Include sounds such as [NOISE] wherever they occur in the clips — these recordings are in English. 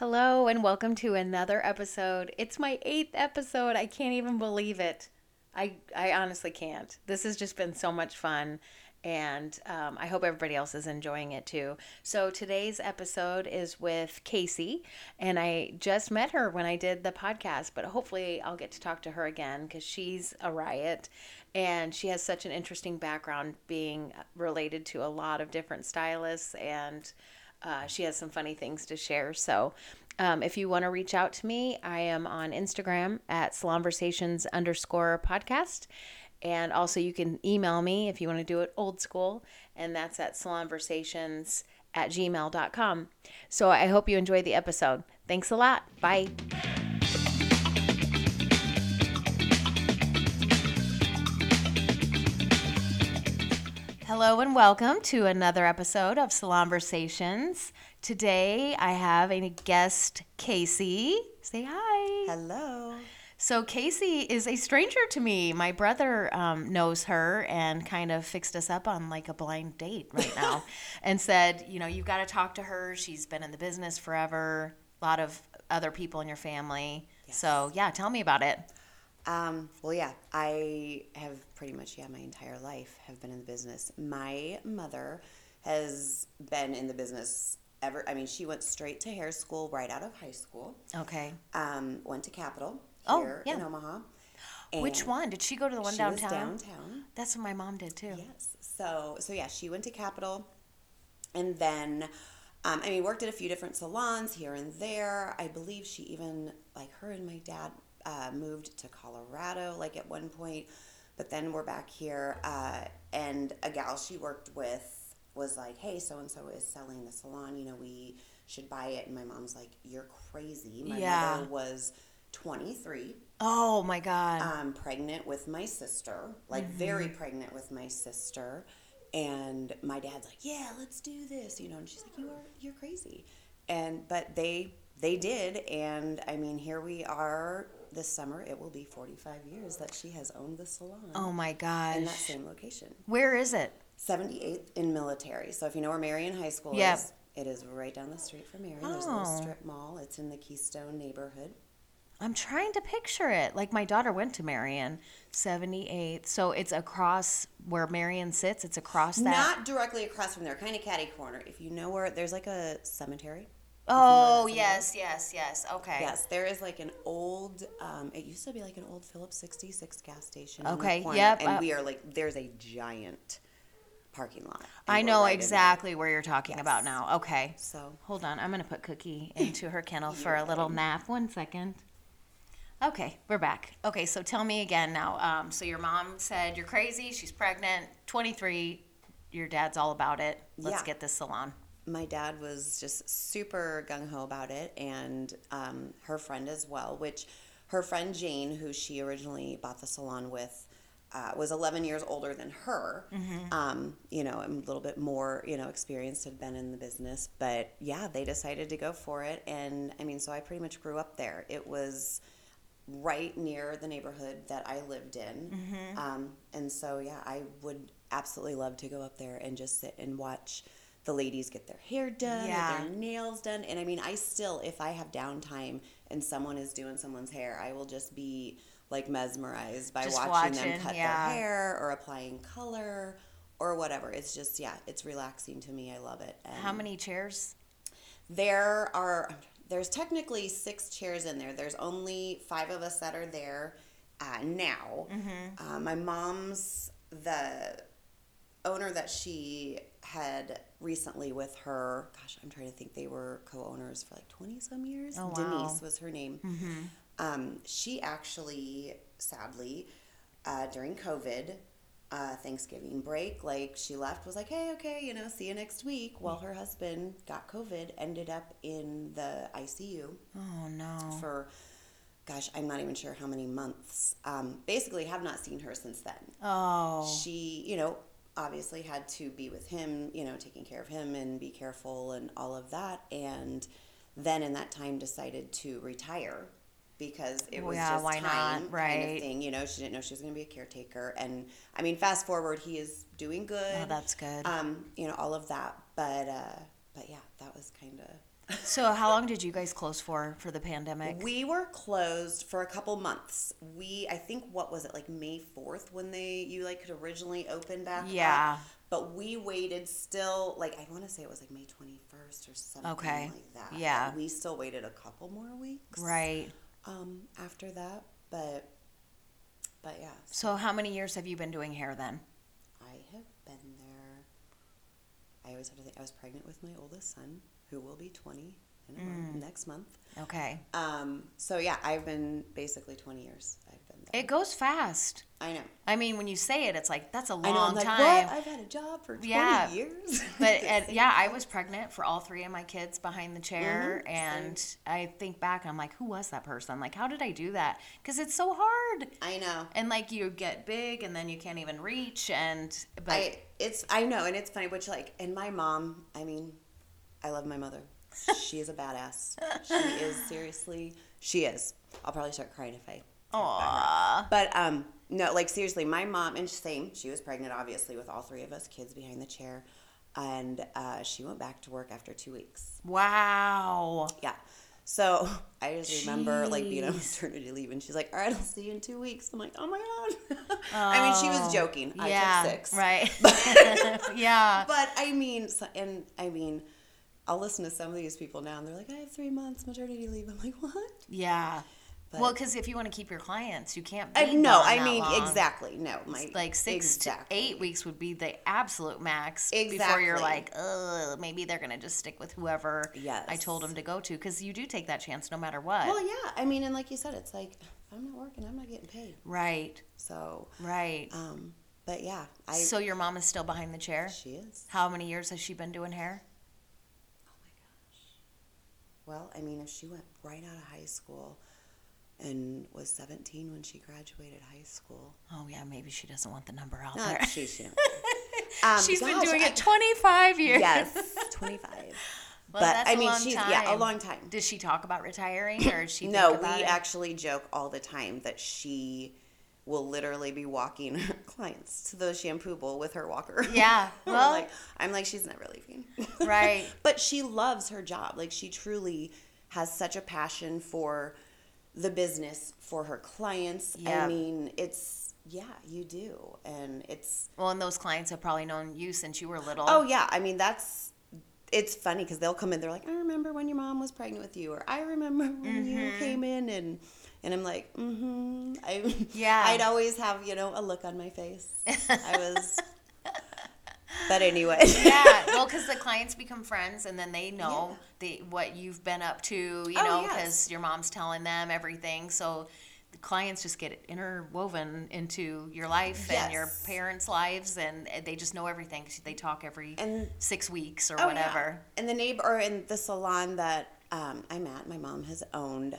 Hello and welcome to another episode. It's my eighth episode. I can't even believe it. I I honestly can't. This has just been so much fun, and um, I hope everybody else is enjoying it too. So today's episode is with Kasey, and I just met her when I did the podcast, but hopefully I'll get to talk to her again because she's a riot, and she has such an interesting background, being related to a lot of different stylists and uh, she has some funny things to share. So um, if you want to reach out to me, I am on Instagram at salonversations underscore podcast. And also, you can email me if you want to do it old school, and that's at salonversations at gmail.com. So I hope you enjoy the episode. Thanks a lot. Bye. Hello and welcome to another episode of Salonversations. Today I have a guest, Kasey. Say hi. Hello. So Kasey is a stranger to me. My brother um, knows her and kind of fixed us up on like a blind date right now, [LAUGHS] and said, you know, you've got to talk to her. She's been in the business forever. A lot of other people in your family. So yeah, tell me about it. Um, well, yeah, I have pretty much, yeah, my entire life have been in the business. My mother has been in the business ever. I mean, she went straight to hair school right out of high school. Okay. Um, went to Capitol Oh, here yeah. in Omaha. Which one? Did she go to the one downtown? downtown. That's what my mom did too. Yes. So so yeah, she went to Capitol, and then, um, I mean, worked at a few different salons here and there. I believe she even like her and my dad uh, moved to Colorado like at one point, but then we're back here. Uh, and a gal she worked with was like, "Hey, so and so is selling the salon. You know, we should buy it." And my mom's like, "You're crazy." My Yeah. mother was Oh my god. um, pregnant with my sister, like very pregnant with my sister. And my dad's like, "Yeah, let's do this," you know. And she's like, "You are, you're crazy." And but they they did, and I mean, here we are. This summer, it will be 45 years that she has owned the salon oh my gosh. in that same location. Where is it? 78th in Military. So if you know where Marian High School Yep. is, it is right down the street from Marian. There's a Oh. little strip mall. It's in the Keystone neighborhood. I'm trying to picture it. Like my daughter went to Marian, 78th. So it's across where Marian sits. It's across that. Not directly across from there, kind of catty corner. If you know where there's like a cemetery. Oh, yes, yes, yes. Okay. Yes, there is like an old. Um, it used to be like an old Phillips 66 gas station. Okay, corner, yep, And uh, we are like, there's a giant parking lot. I know right exactly where you're talking Yes. about now. Okay. So Hold on. I'm going to put Cookie [LAUGHS] into her kennel for a little nap. One second. Okay, we're back. Okay, so tell me again now. Um, so your mom said you're crazy. She's pregnant, 23. Your dad's all about it. Let's Yeah. get this salon. My dad was just super gung ho about it, and um, her friend as well. Which her friend Jane, who she originally bought the salon with, uh, was 11 years older than her. Um, you know, and a little bit more, you know, experienced, had been in the business. But yeah, they decided to go for it, and I mean, so I pretty much grew up there. It was right near the neighborhood that I lived in. Um, and so, yeah, I would absolutely love to go up there and just sit and watch the ladies get their hair done, Yeah. their nails done. And I mean, I still, if I have downtime and someone is doing someone's hair, I will just be like mesmerized by Just watching, them cut yeah. their hair or applying color or whatever. It's just, yeah, it's relaxing to me. I love it. And How many chairs? there are there's technically six chairs in there. There's only five of us that are there uh, now. Mm-hmm. Uh, my mom's the owner that she had recently with her. Gosh, I'm trying to think. They were co-owners for like 20 some years. Oh, wow. Mm-hmm. Denise was her name. Um, she actually, sadly, uh, during COVID. Uh, Thanksgiving break, like she left, was like, hey, okay, you know, see you next week. While her husband got COVID, ended up in the ICU Oh, no. for, gosh, I'm not even sure how many months. Um, basically, have not seen her since then. Oh. She, you know, obviously had to be with him, you know, taking care of him and be careful and all of that. And then in that time decided to retire because it was Yeah, just why time not? kind Right. of thing. You know, she didn't know she was going to be a caretaker. And I mean, fast forward, he is doing good. Oh, that's good. Um, you know, all of that. But, uh, but yeah, that was kind of So how long did you guys close for for the pandemic? We were closed for a couple months. We, I think, what was it like May fourth when they you like could originally open back? Yeah. Up, but we waited still like I want to say it was like May twenty first or something Okay. like that. Yeah. And we still waited a couple more weeks. Right. Um, after that, but but yeah, So how many years have you been doing hair then? I have been there. I always have to think. I was pregnant with my oldest son, who will be twenty in a month, Mm. next month. Okay. Um, so yeah, I've been basically twenty years. I've been there. It goes fast. I know. I mean, when you say it, it's like that's a long I know. I'm like, time. what? I've had a job for twenty Yeah. years. [LAUGHS] But and, yeah, I was pregnant for all three of my kids behind the chair, Mhm, and I think back, I'm like, who was that person? Like, how did I do that? Because it's so hard, I know. and like you get big, and then you can't even reach, and but I it's I know, and it's funny. Which like, and my mom. I mean, I love my mother. She is a badass. She is [LAUGHS] seriously. She is. I'll probably start crying if I. talk about her. aw, But um, no, like seriously, my mom and same. She was pregnant, obviously, with all three of us kids behind the chair, and uh, she went back to work after two weeks. wow, Yeah. So [LAUGHS] I just remember like being on maternity leave, and she's like, "All right, I'll see you in two weeks." I'm like, "Oh my god!" [LAUGHS] I mean, she was Oh, joking. yeah, I took six, right, yeah, But I mean, and I mean, I'll listen to some of these people now, and they're like, "I have three months maternity leave." I'm like, "What?" yeah. But- well, because if you want to keep your clients, you can't. Be I, no, I mean long. exactly. No, my like six exactly. to eight weeks would be the absolute max before you're like, Ugh, maybe they're gonna just stick with whoever Yes. I told them to go to because you do take that chance no matter what. Well, yeah. I mean, and like you said, it's like I'm not working, I'm not getting paid. right, So, right. um, but yeah, I. so your mom is still behind the chair. she is. How many years has she been doing hair? Gosh. Well, I mean, if she went right out of high school and was 17 when she graduated high school, Oh yeah, maybe she doesn't want the number out no, there. she, [LAUGHS] don't. [LAUGHS] Um, She's been doing I- it 25 years. Yes, [LAUGHS] 25. Well, but that's I mean, she's time. yeah, a long time. Does she talk about retiring or does she? [CLEARS THROAT] No, we actually joke all the time that she will literally be walking her [LAUGHS] clients to the shampoo bowl with her walker. [LAUGHS] Yeah, well- like, I'm like, she's never leaving. [LAUGHS] Right. but she loves her job. Like, she truly has such a passion for the business, for her clients. Yeah. I mean, it's, yeah, you do. And it's, Well, and those clients have probably known you since you were little. oh, yeah. I mean, that's, it's funny because they'll come in, they're like, I remember when your mom was pregnant with you, or I remember when you Mm-hmm. came in, and and I'm like, mm-hmm. I, Yeah. I'd always have you know a look on my face. I was, [LAUGHS] but anyway, yeah, well, because the [LAUGHS] clients become friends, and then they know Yeah. the what you've been up to, you Oh, know, because yes. your mom's telling them everything. So the clients just get interwoven into your life and your parents' lives, and they just know everything. they talk every And- six weeks or Oh, yeah. whatever. And the neighbor or in the salon that um, I'm at, my mom has owned.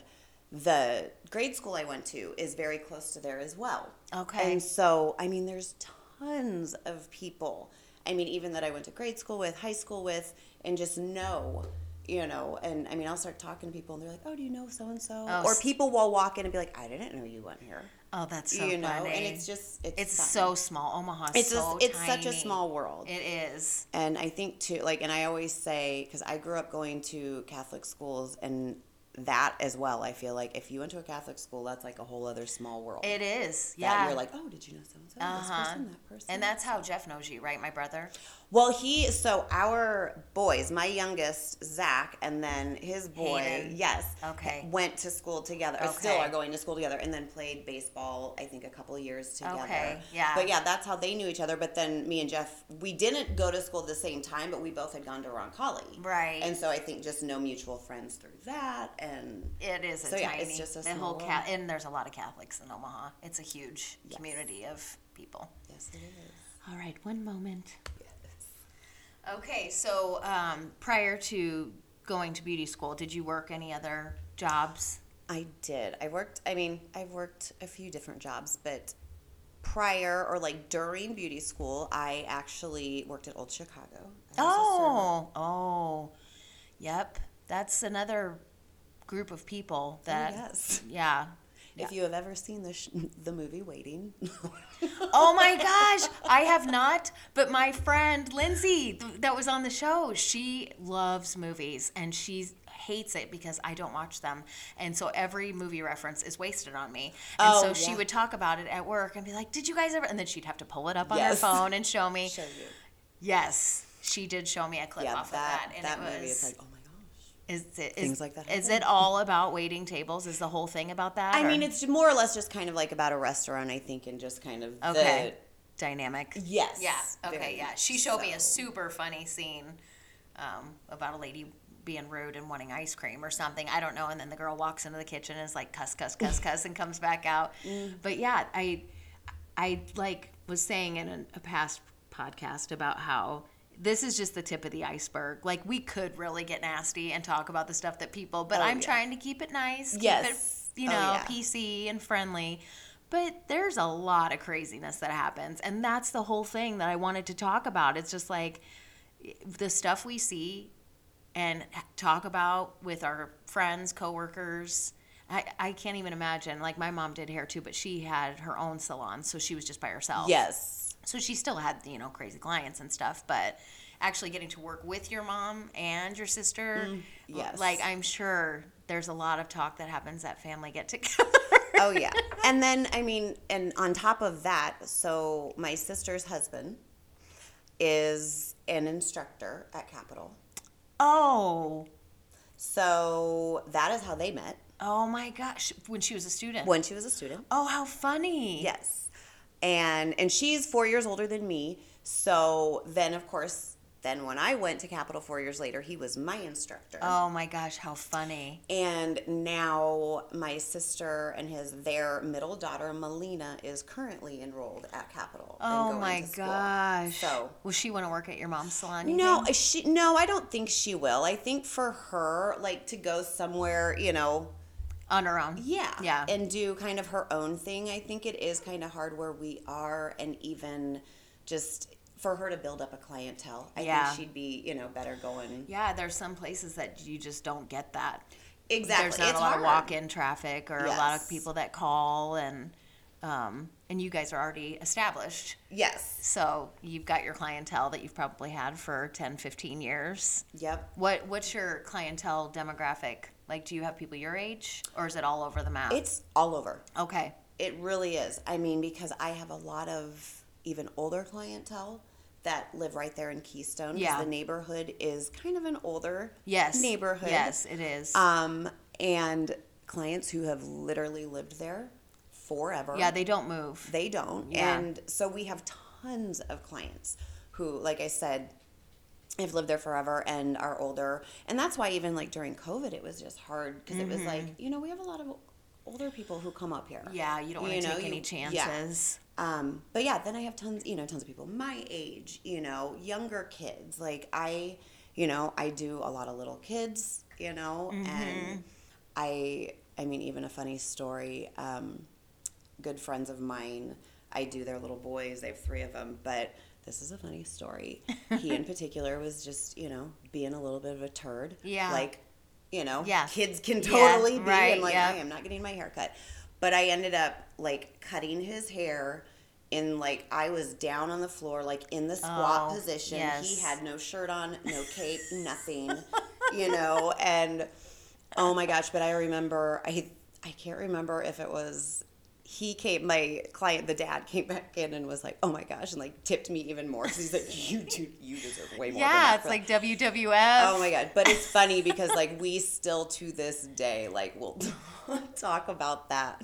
The grade school I went to is very close to there as well. Okay. And so, I mean, there's tons of people. I mean, even that I went to grade school with, high school with, and just know, you know. And I mean, I'll start talking to people, and they're like, "Oh, do you know so and so?" Or people will walk in and be like, "I didn't know you went here." Oh, that's so you know, funny. and it's just it's it's so small. Omaha's it's so just, it's such a small world. It is. And I think too, like, and I always say, because I grew up going to Catholic schools, and that as well, I feel like if you went to a Catholic school, that's like a whole other small world. It is. that Yeah. you're like, oh, did you know so and so? This Uh-huh. person, that person. and that's how Jeff knows you, right, my brother? Well, he so our boys, my youngest Zach, and then his boy, Hayden. yes, Okay. went to school together. Or still are going to school together, and then played baseball. I think a couple years together. Okay, yeah. But yeah, that's how they knew each other. But then me and Jeff, we didn't go to school at the same time, but we both had gone to Roncalli. Right. And so I think just no mutual friends through that, and It is a So, yeah, tiny. it's just a the small whole world. cat, and there's a lot of Catholics in Omaha. It's a huge Yes. community of people. yes, it is. All right, one moment. Okay, so um, prior to going to beauty school, did you work any other jobs? I did. I worked, I mean, I've worked a few different jobs, but prior or like during beauty school, I actually worked at Old Chicago. as a server. Oh, oh, yep. That's another group of people that. yes. Yeah. If you have ever seen the, sh- [LAUGHS] the movie Waiting, [LAUGHS] Oh my gosh, I have not. But my friend Lindsay, th- that was on the show, she loves movies, and she hates it because I don't watch them, and so every movie reference is wasted on me. And Oh, so she yeah. would talk about it at work and be like, "Did you guys ever?" And then she'd have to pull it up on Yes. her phone and show me. [LAUGHS] Show you. Yes, she did show me a clip Yeah, off that of that, and that it was. movie is like, oh my gosh. is it things like that Is happen. it all about waiting tables? Is the whole thing about that? I or- mean, it's more or less just kind of like about a restaurant, I think, and just kind of okay. Dynamic. the yes. Yeah. Okay. very Yeah. She showed me a super funny scene um, about a lady being rude and wanting ice cream or something. I don't know. And then the girl walks into the kitchen and is like cuss, cuss, cuss, [LAUGHS] cuss, and comes back out. Mm. But yeah, I, I like was saying in a, a past podcast about how this is just the tip of the iceberg. Like we could really get nasty and talk about the stuff that people, but Oh, I'm yeah. trying to keep it nice. Keep Yes. it, you Oh, know, yeah. PC and friendly. But there's a lot of craziness that happens. And that's the whole thing that I wanted to talk about. It's just like the stuff we see and talk about with our friends, coworkers. I, I can't even imagine. Like my mom did hair too, but she had her own salon, so she was just by herself. Yes. So she still had, you know, crazy clients and stuff, but actually getting to work with your mom and your sister, mm, yes. like I'm sure there's a lot of talk that happens at family get together. Oh yeah. [LAUGHS] and then I mean, and on top of that, so my sister's husband is an instructor at Capitol. oh, So that is how they met oh my gosh, when she was a student. when she was a student. Oh, how funny. Yes. And and she's 4 years older than me. So then of course, then when I went to Capitol 4 years later, he was my instructor. Oh my gosh, how funny. And now my sister and his their middle daughter Melina is currently enrolled at Capitol. and Oh my gosh. So will she want to work at your mom's salon? no, think? she no, I don't think she will. I think for her, like to go somewhere, you know, on her own. yeah, Yeah. and do kind of her own thing. I think it is kind of hard where we are, and even just for her to build up a clientele. I Yeah. think she'd be, you know, better going. Yeah, there's some places that you just don't get that. Exactly, There's not it's a lot hard. of walk-in traffic or a lot of people that call and um, and you guys are already established. Yes. So you've got your clientele that you've probably had for 10, 15 years. Yep. What what's your clientele demographic? Like do you have people your age or is it all over the map? It's all over. okay. It really is. I mean, because I have a lot of even older clientele that live right there in Keystone. Yeah. The neighborhood is kind of an older Yes. neighborhood. Yes, it is. Um, and clients who have literally lived there forever. yeah, they don't move. They don't. Yeah. And so we have tons of clients who, like I said, have lived there forever and are older. And that's why even like during COVID, it was just hard because it was like, you know, we have a lot of older people who come up here. Mm-hmm. yeah, you don't want to You take any you- yeah. chances. Um, but yeah, then I have tons, you know, tons of people my age, you know, younger kids. Like I, you know, I do a lot of little kids, you know, Mm-hmm. and I, I mean, even a funny story. Um, good friends of mine, I do their little boys. They have three of them, but this is a funny story. He in [LAUGHS] particular was just, you know, being a little bit of a turd. Yeah. Like, you know, Yeah. kids can totally be. right, and like, yeah. I am not getting my hair cut. But I ended up like cutting his hair in like I was down on the floor, like in the squat Oh, position. yes. He had no shirt on, no cape, [LAUGHS] nothing. You know, and oh my gosh, but I remember I I can't remember if it was he came my client the dad came back in and was like oh my gosh and like tipped me even more because he's like you do you deserve way more Yeah, it's like that." WWF. Oh my god! But it's funny because like we still to this day like we'll [LAUGHS] talk about that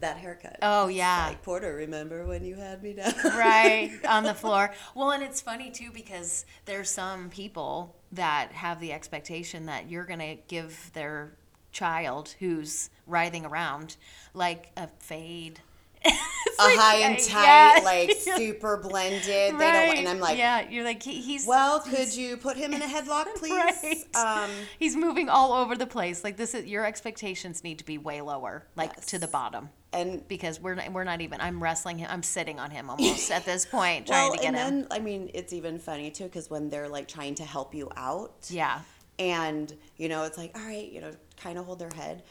that haircut. Oh, yeah. like Porter. Remember when you had me down? [LAUGHS] right on the floor. Well, and it's funny too because there's some people that have the expectation that you're going to give their child who's writhing around like a fade. [LAUGHS] A like, high and tight, yeah. like [LAUGHS] super blended. They don't, Right. and I'm like, yeah, you're like he, he's well, could you put him in a headlock, [LAUGHS] please? Right. Um, he's moving all over the place. Like this is your expectations need to be way lower, like to the bottom, and because we're not, we're not even. I'm wrestling him. I'm sitting on him almost at this point, trying well, to get and him. then I mean, it's even funny too because when they're like trying to help you out, Yeah. And you know it's like all right you know kind of hold their head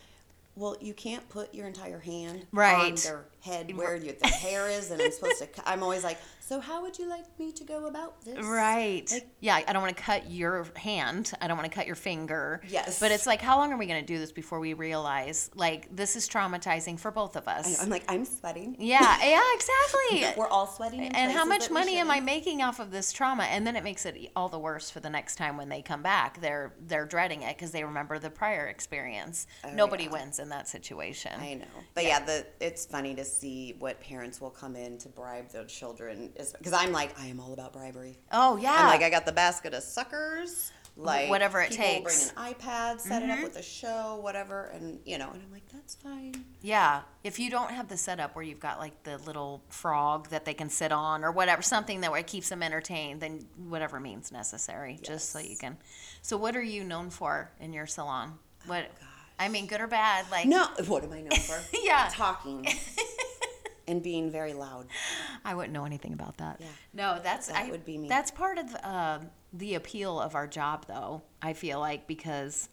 well you can't put your entire hand on Right. their head where the hair is and i'm supposed to [LAUGHS] i'm always like So how would you like me to go about this? Right. Like- yeah, I don't want to cut your hand. I don't want to cut your finger. Yes. But it's like, how long are we going to do this before we realize, like, this is traumatizing for both of I us? I'm like, I'm sweating. yeah, yeah, exactly. [LAUGHS] We're all sweating. and how much money am I making off of this trauma? And then it makes it all the worse for the next time when they come back. They're they're dreading it because they remember the prior experience. Oh, Nobody Oh, yeah. wins in that situation. I know, but yeah, the it's funny to see what parents will come in to bribe their children. Because I'm like, I am all about bribery. oh yeah. I'm like, I got the basket of suckers, like Whatever it takes. Mm-hmm. Bring an iPad, set it up with a show, whatever, and you know, and I'm like, that's fine. Yeah, if you don't have the setup where you've got like the little frog that they can sit on or whatever, something that way keeps them entertained, then whatever means necessary, just so you can. So, what are you known for in your salon? What? gosh. I mean, good or bad? Like, No, what am I known for? [LAUGHS] Yeah. talking [LAUGHS] and being very loud. I wouldn't know anything about that. Yeah. No, that's That I, would be me. That's part of uh, the appeal of our job, though. I feel like because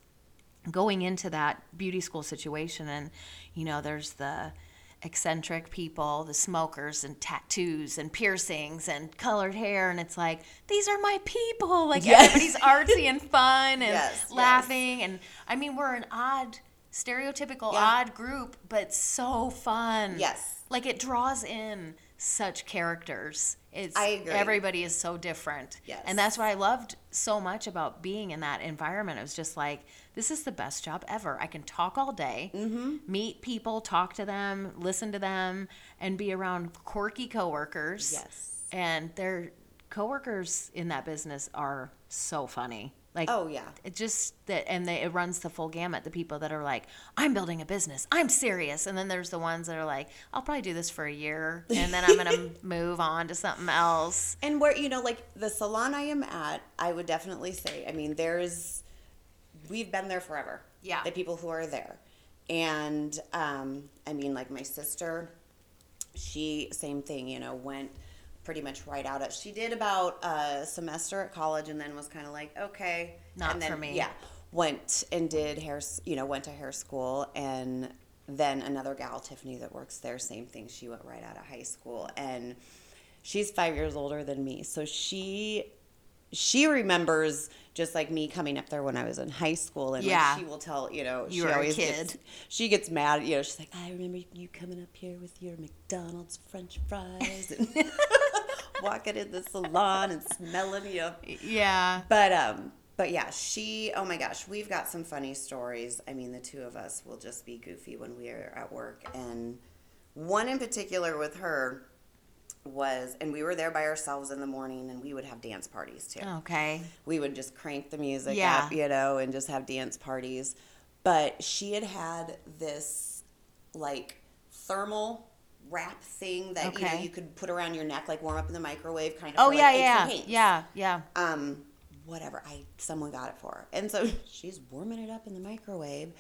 going into that beauty school situation, and you know, there's the eccentric people, the smokers, and tattoos, and piercings, and colored hair, and it's like these are my people. Like Yes. everybody's artsy and [LAUGHS] fun and Yes, yes. laughing, and I mean, we're an odd. Stereotypical Yeah. odd group, but so fun. Yes. Like it draws in such characters. It's I agree. everybody is so different. Yes. And that's what I loved so much about being in that environment. It was just like, this is the best job ever. I can talk all day, Mm-hmm. meet people, talk to them, listen to them, and be around quirky coworkers. Yes. And their coworkers in that business are so funny. Like Oh yeah. it just that and they, it runs the full gamut the people that are like i'm building a business i'm serious and then there's the ones that are like i'll probably do this for a year and then i'm gonna [LAUGHS] move on to something else And where you know, like the salon I am at, I would definitely say. I mean, there's we've been there forever. Yeah. The people who are there, and um, I mean, like my sister, she same thing. You know, went pretty much right out of. She did about a semester at college, and then was kind of like, okay, Not and then, for me. Yeah, went and did hair. You know, went to hair school and. Then another gal, Tiffany, that works there, same thing. She went right out of high school, and she's five years older than me so she she remembers just like me coming up there when i was in high school and like, Yeah. she will tell you know You she were a always kid. gets she gets mad you know she's like i remember you coming up here with your mcdonald's french fries and [LAUGHS] walking in the salon and smelling you yeah. But um but yeah she oh my gosh we've got some funny stories. I mean the two of us will just be goofy when we are at work. And one in particular with her was and we were there by ourselves in the morning and we would have dance parties too. Okay. We would just crank the music Yeah. up you know and just have dance parties. But she had had this like thermal wrap thing that you know you could put around your neck like warm up in the microwave kind of oh yeah like, yeah. yeah yeah. Um whatever i someone got it for her. And so [LAUGHS] she's warming it up in the microwave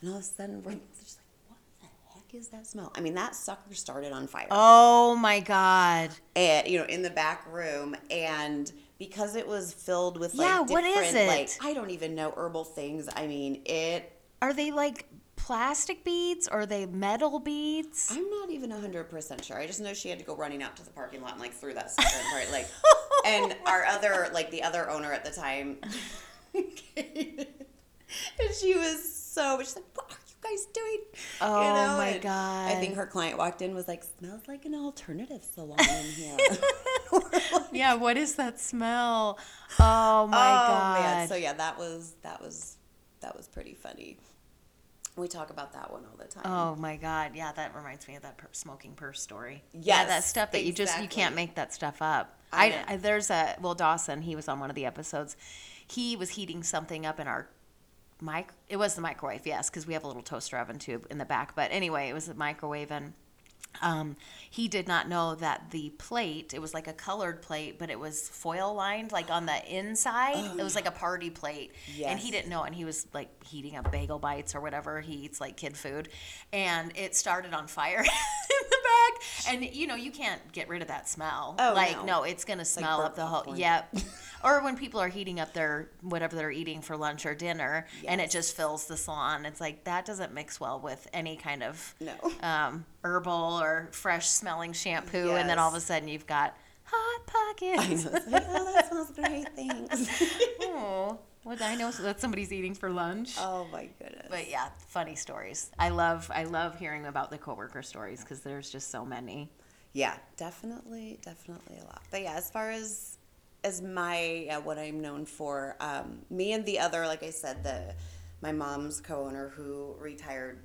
and all of a sudden we're just like what the heck is that smell? I mean that sucker started on fire. Oh my god. And you know in the back room and because it was filled with like Yeah, what different is it? like i don't even know herbal things i mean it are they like plastic beads? Or are they metal beads? I'm not even 100% sure. I just know she had to go running out to the parking lot and like threw that sucker in part like [LAUGHS] oh and our other like the other owner at the time [LAUGHS] and she was so she's like what are you guys doing? Oh, my and God. i think her client walked in was like smells like an alternative salon in here. [LAUGHS] Like, yeah what is that smell? Oh my oh, god man! So yeah, that was that was that was pretty funny. We talk about that one all the time. Oh my god, yeah, that reminds me of that per- smoking purse story. yeah, that stuff that you just you can't make that stuff up. I I. There's a well Dawson, he was on one of the episodes. He was heating something up in our mic. It was the microwave, yes, because we have a little toaster oven tube in the back. But anyway, it was the microwave and. Um, he did not know that the plate, it was like a colored plate, but it was foil lined, like on the inside. it was like a party plate. And he didn't know. And he was like heating up bagel bites or whatever. He eats like kid food. And it started on fire [LAUGHS] in the back. And, you know, you can't get rid of that smell. Oh, like, no. no, it's going to smell burnt up the whole. popcorn. Yep. [LAUGHS] or when people are heating up their whatever they're eating for lunch or dinner and it just fills the salon. It's like that doesn't mix well with any kind of No. um, herbal or fresh smelling shampoo, and then all of a sudden you've got Hot pockets. I know. Like, oh, that smells great. Thanks. [LAUGHS] oh, what I know that somebody's eating for lunch. oh my goodness. But yeah, funny stories. I love I love hearing about the coworker stories because there's just so many. Yeah, definitely, definitely a lot. But yeah, as far as as my uh, what I'm known for, um, me and the other, like I said, the my mom's co-owner who retired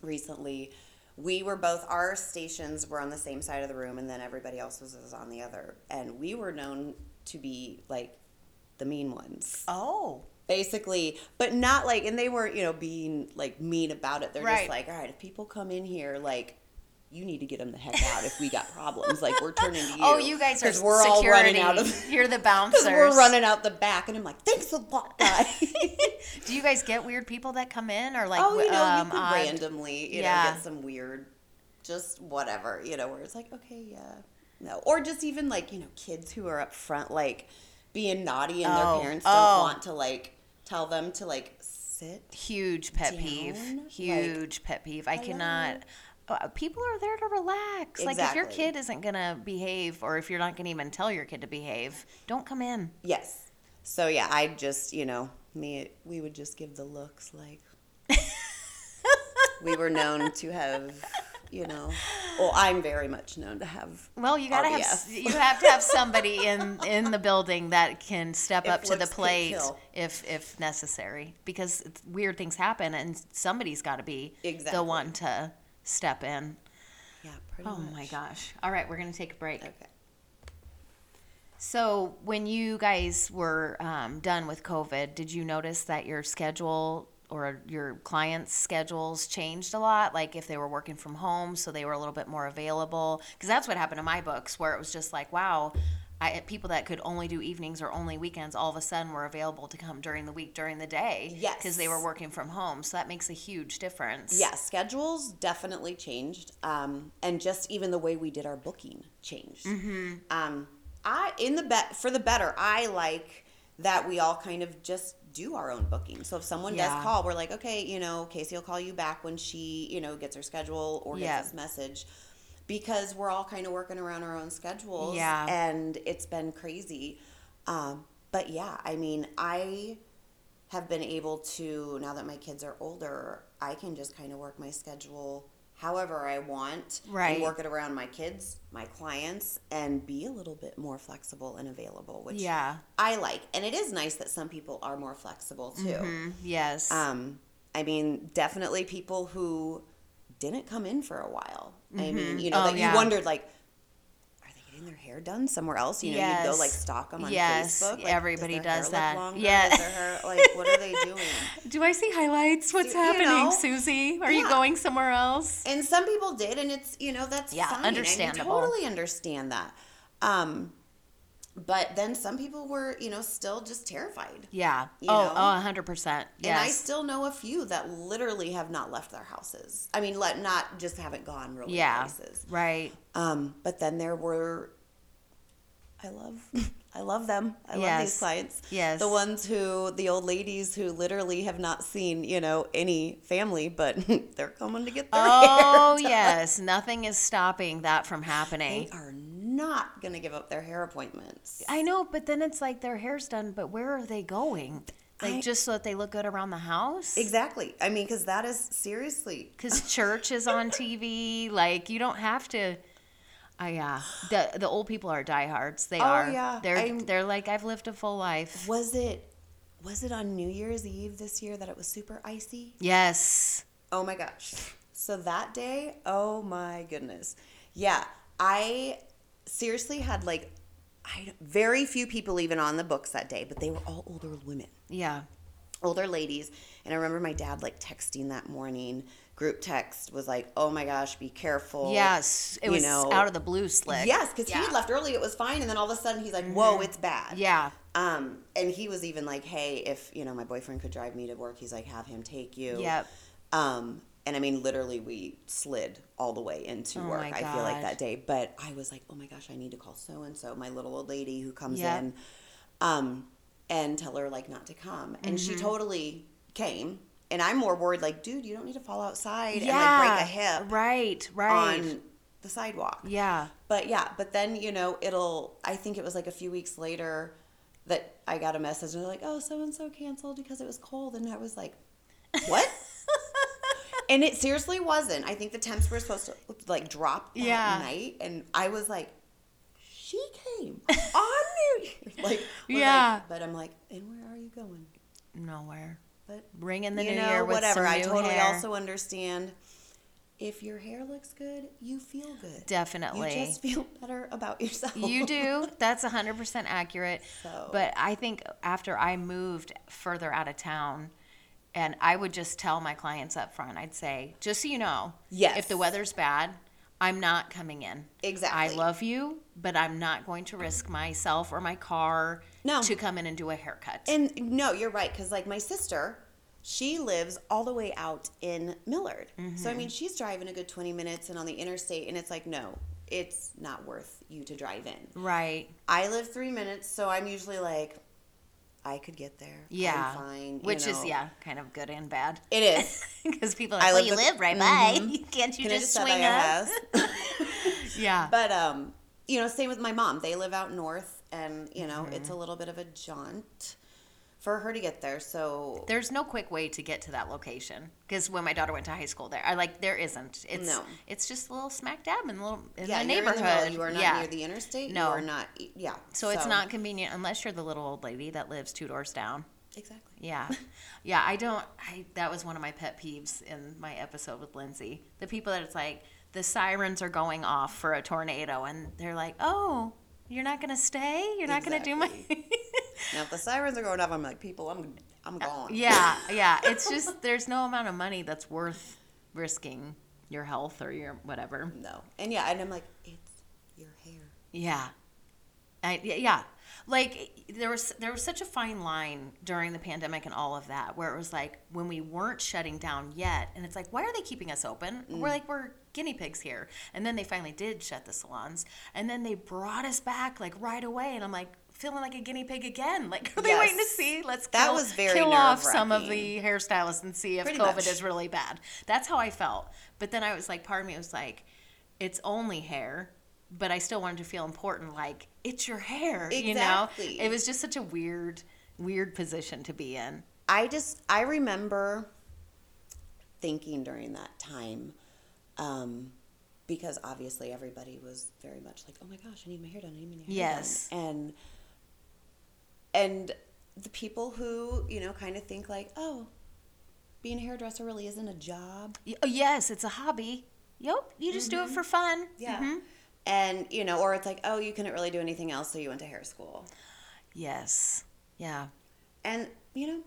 recently, we were both our stations were on the same side of the room, and then everybody else was, was on the other, and we were known to be like the mean ones Oh. basically but not like and they weren't you know being like mean about it they're Right. just like all right if people come in here like you need to get them the heck out if we got problems like we're turning to [LAUGHS] you Oh, you guys are we're all running out of You're the [LAUGHS] bouncers. we're running out the back and i'm like thanks a lot [LAUGHS] guy Do you guys get weird people that come in or like oh you know um, you could randomly you Yeah. know get some weird just whatever you know where it's like okay yeah no or just even like you know kids who are up front like being naughty and Oh, their parents don't oh. want to like tell them to like sit huge pet peeve. down, like, Huge pet peeve. I cannot. People are there to relax. Like if your kid isn't gonna behave, or if you're not gonna even tell your kid to behave, don't come in. Yes. So yeah, I just you know me we would just give the looks like we were known to have you know well I'm very much known to have Well, you gotta have you have to have somebody in in the building that can step If up to the plate if if necessary because weird things happen and somebody's got to be the one to step in. yeah pretty Oh much. my gosh! All right, we're gonna take a break. Okay. So, when you guys were um, done with COVID, did you notice that your schedule or your clients' schedules changed a lot? Like if they were working from home, so they were a little bit more available? Because that's what happened to my books, where it was just like, wow, I, people that could only do evenings or only weekends all of a sudden were available to come during the week, during the day. Yes. Because they were working from home. So that makes a huge difference. Yeah, schedules definitely changed, um, and just even the way we did our booking changed. Mm-hmm. Um, I in the bet for the better. I like that we all kind of just do our own booking. So if someone Yeah. does call, we're like, okay, you know, Kasey will call you back when she, you know, gets her schedule or gets Yeah. this message. Because we're all kind of working around our own schedules. Yeah. And it's been crazy. Um, but yeah, I mean, I have been able to now that my kids are older i can just kind of work my schedule however i want Right. and work it around my kids my clients and be a little bit more flexible and available which Yeah. i like and it is nice that some people are more flexible too Mm, yes. um, i mean definitely people who didn't come in for a while i mean you know Oh, that yeah. you wondered like are they getting their hair done somewhere else you know you go like stalk them on Yes, facebook like, everybody does, does that. Yeah. Their hair, like what are they [LAUGHS] doing Do I see highlights? What's You- you happening, know? Susie? Are you going somewhere else? And some people did, and it's you know that's Yeah, fine. understandable. I totally understand that. Um, but then some people were you know still just terrified. Yeah. You oh, know? oh, 100%. And I still know a few that literally have not left their houses. I mean, let not just haven't gone really yeah. places. Right. Um, but then there were, I love, [LAUGHS] I love them. I love these clients. Yes. The ones who, the old ladies who literally have not seen, you know, any family, but [LAUGHS] they're coming to get their [LAUGHS] Oh, yes. Nothing is stopping that from happening. They are not going to give up their hair appointments. I know, but then it's like their hair's done, but where are they going? Like I- just so that they look good around the house? Exactly. I mean, because that is seriously. [LAUGHS] Because church is on TV. Like you don't have to. Uh, yeah, the the old people are diehards. They Oh, are. yeah. They're I'm- they're like I've lived a full life. Was it, was it on New Year's Eve this year that it was super icy? Yes. Oh my gosh. So that day, oh my goodness. Yeah, I seriously had like I very few people even on the books that day, but they were all older women, Yeah. older ladies. And I remember my dad like texting that morning. Group text was like, "Oh my gosh, be careful." Yes. It You was know, out of the blue slick. Yes, because he Yeah. Mm-hmm. had left early, it was fine, and then all of a sudden he's like, "Whoa, it's bad." Yeah. Um, and he was even like, "Hey, if you know my boyfriend could drive me to work, he's like, have him take you." Yep. Um, and I mean, literally, we slid all the way into Oh work. I feel like that day, but I was like, "Oh my gosh, I need to call so and so, my little old lady who comes Yep. in, um, and tell her like not to come." And she Mm-hmm. totally came. And I'm more worried, like, dude, you don't need to fall outside Yeah. and like break a hip Right. Right. on the sidewalk. Yeah. But yeah, but then, you know, it'll, I think it was like a few weeks later that I got a message and they're like, oh, so and so canceled because it was cold. And I was like, what? And it seriously wasn't. I think the temps were supposed to like drop that Yeah. night. And I was like, she came [LAUGHS] on New Year's. Like, Yeah. like- but I'm like, and where are you going? Nowhere. But Bring in the new know, year with whatever. some I new totally hair. also understand. If your hair looks good, you feel good. Definitely. You just feel better about yourself. You do. [LAUGHS] That's 100% accurate. So- But I think after I moved further out of town, and I would just tell my clients up front, I'd say, just so you know, Yes. if the weather's bad, I'm not coming in. Exactly. I love you, but I'm not going to risk myself or my car No. to come in and do a haircut. And no, you're right. Because like my sister, she lives all the way out in Millard. So Mm-hmm. I mean, she's driving a good 20 minutes and on the interstate, and it's like, no, it's not worth you to drive in. right. I live three minutes, so I'm usually like, I could get there. Yeah. Fine. you Which is, yeah, kind of good and bad. It is. [LAUGHS] Because people are I like, well, live you live right by. [LAUGHS] Can't you Can just just swing up? [LAUGHS] Yeah. But um, you know, same with my mom. They live out north, and you know, it's Mm-hmm. a little bit of a jaunt for her to get there. So There's no quick way to get to that location because when my daughter went to high school there, I like there isn't. It's No. it's just a little smack dab in the little in yeah, the neighborhood. in the middle. You are not yeah. near the interstate. No. you are not. Yeah, so, it's not convenient unless you're the little old lady that lives two doors down. exactly. Yeah, [LAUGHS] yeah. I don't. I that was one of my pet peeves in my episode with Lindsay. The people that it's like the sirens are going off for a tornado, and they're like, "Oh, you're not gonna stay? You're not gonna do my." [LAUGHS] Now, if the sirens are going off, I'm like, people, I'm, I'm uh, gone. yeah, [LAUGHS] yeah. It's just there's no amount of money that's worth risking your health or your whatever. No, and yeah, and I'm like, it's your hair. Yeah. I, yeah. Like there was there was such a fine line during the pandemic and all of that where it was like when we weren't shutting down yet and it's like why are they keeping us open? Mm. We're like we're guinea pigs here. And then they finally did shut the salons and then they brought us back like right away and I'm like feeling like a guinea pig again. Like are [LAUGHS] they waiting to see? Let's That kill, was very kill off some of the hairstylists and see if Pretty COVID much. is really bad. That's how I felt. But then I was like part of me was like it's only hair but I still wanted to feel important, like it's your hair, you know. It was just such a weird, weird position to be in. I just I remember thinking during that time, um, because obviously everybody was very much like, "Oh my gosh, I need my hair done. I need my hair Yes. done." And and the people who you know kind of think like, "Oh, being a hairdresser really isn't a job." Oh, yes, it's a hobby. Yep, you just do it for fun. Mhm. And you know, or it's like, "Oh, you couldn't really do anything else, so you went to hair school." Yes. Yeah. And you know,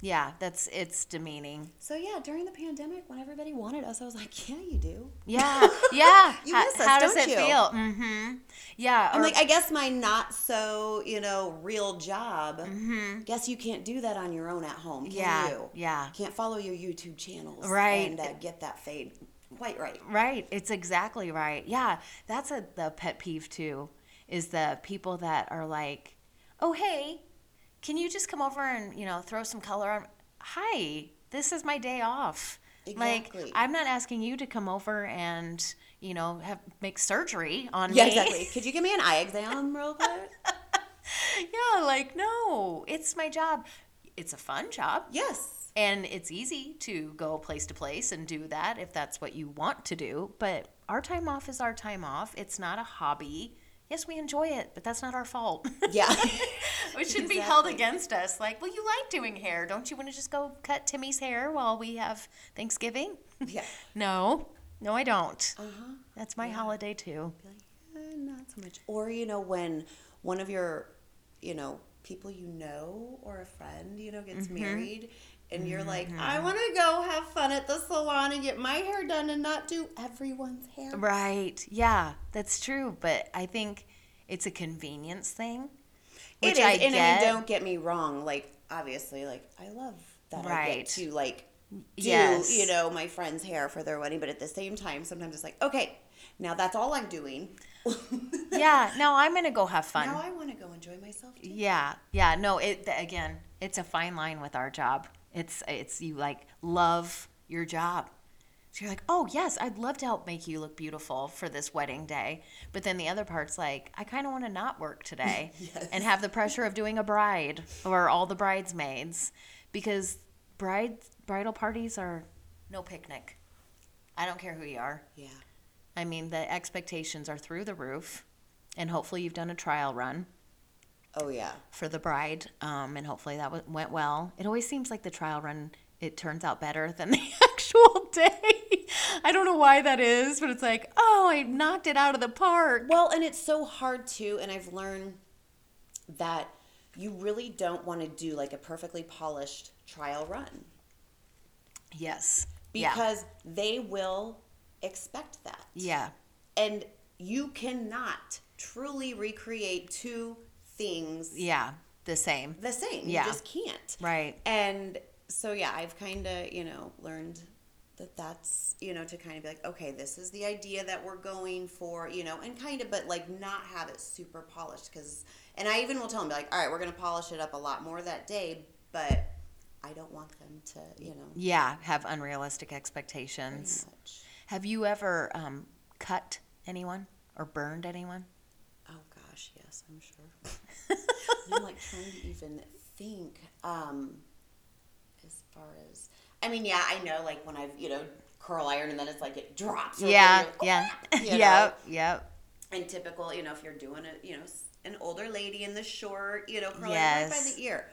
Yeah. That's it's demeaning. so yeah, during the pandemic, when everybody wanted us, I was like, "Yeah, you do." Yeah. [LAUGHS] Yeah. You how, miss us, how does it you? feel? Mm-hmm. Yeah. I'm or- like, I guess my not so, you know, real job. Mm-hmm. Guess you can't do that on your own at home, can Yeah, you? yeah. Can't follow your YouTube channels, Right. And uh, get that fade quite right. Right. It's exactly right. Yeah. That's a the pet peeve too, is the people that are like, Oh hey, can you just come over and, you know, throw some color on Hi, this is my day off. Exactly. Like I'm not asking you to come over and, you know, have make surgery on Yeah, me. exactly. [LAUGHS] Could you give me an eye exam real quick? [LAUGHS] yeah, like no, it's my job. It's a fun job. yes. And it's easy to go place to place and do that if that's what you want to do. But our time off is our time off. It's not a hobby. Yes, we enjoy it, but that's not our fault. Yeah. [LAUGHS] [LAUGHS] it shouldn't be held against us. Like, well, you like doing hair. Don't you want to just go cut Timmy's hair while we have Thanksgiving? yeah. [LAUGHS] no, no, I don't. Uh huh. That's my holiday too. Like, eh, not so much. Or you know, when one of your, you know, people you know or a friend, you know, gets Mm-hmm. married. And you're like, I mm-hmm. want to go have fun at the salon and get my hair done and not do everyone's hair. Right. Yeah, that's true. But I think it's a convenience thing. Which is, I and I get. mean, don't get me wrong. Like, obviously, like I love that I get to like do Yes. you know my friend's hair for their wedding, but at the same time, sometimes it's like, okay, now that's all I'm doing. [LAUGHS] yeah, now I'm going to go have fun. Now I want to go enjoy myself too. Yeah, yeah. No, it again, it's a fine line with our job. It's it's you like love your job. So you're like, oh, yes, I'd love to help make you look beautiful for this wedding day. But then the other part's like, I kind of want to not work today [LAUGHS] Yes. and have the pressure of doing a bride or all the bridesmaids because bride, bridal parties are no picnic. I don't care who you are. Yeah. I mean, the expectations are through the roof. And hopefully you've done a trial run Oh yeah. for the bride, um, and hopefully that w- went well. It always seems like the trial run it turns out better than [LAUGHS] the actual day. I don't know why that is, but it's like, oh, I knocked it out of the park. Well, and it's so hard too, and I've learned that you really don't want to do like a perfectly polished trial run Yes. yeah. because they will expect that. Yeah. And you cannot truly recreate two things Yeah. The same. the same. Yeah. You just can't. Right. And so yeah, I've kind of, you know, learned that that's, you know, to kind of be like, okay, this is the idea that we're going for, you know, and kind of but like not have it super polished cuz and I even will tell them be like, all right, we're going to polish it up a lot more that day, but I don't want them to, you know, Yeah. Have unrealistic expectations. Have you ever um, cut anyone or burned anyone? Oh gosh, yes, I'm sure. [LAUGHS] [LAUGHS] I'm like trying to even think. Um, as far as, I mean, yeah, I know. Like when I've you know curl iron and then it's like it drops. or Yeah. Yeah. [LAUGHS] you know? yep. Yep. And typical, you know, if you're doing it, you know, an older lady in the short, you know, curling right by the ear.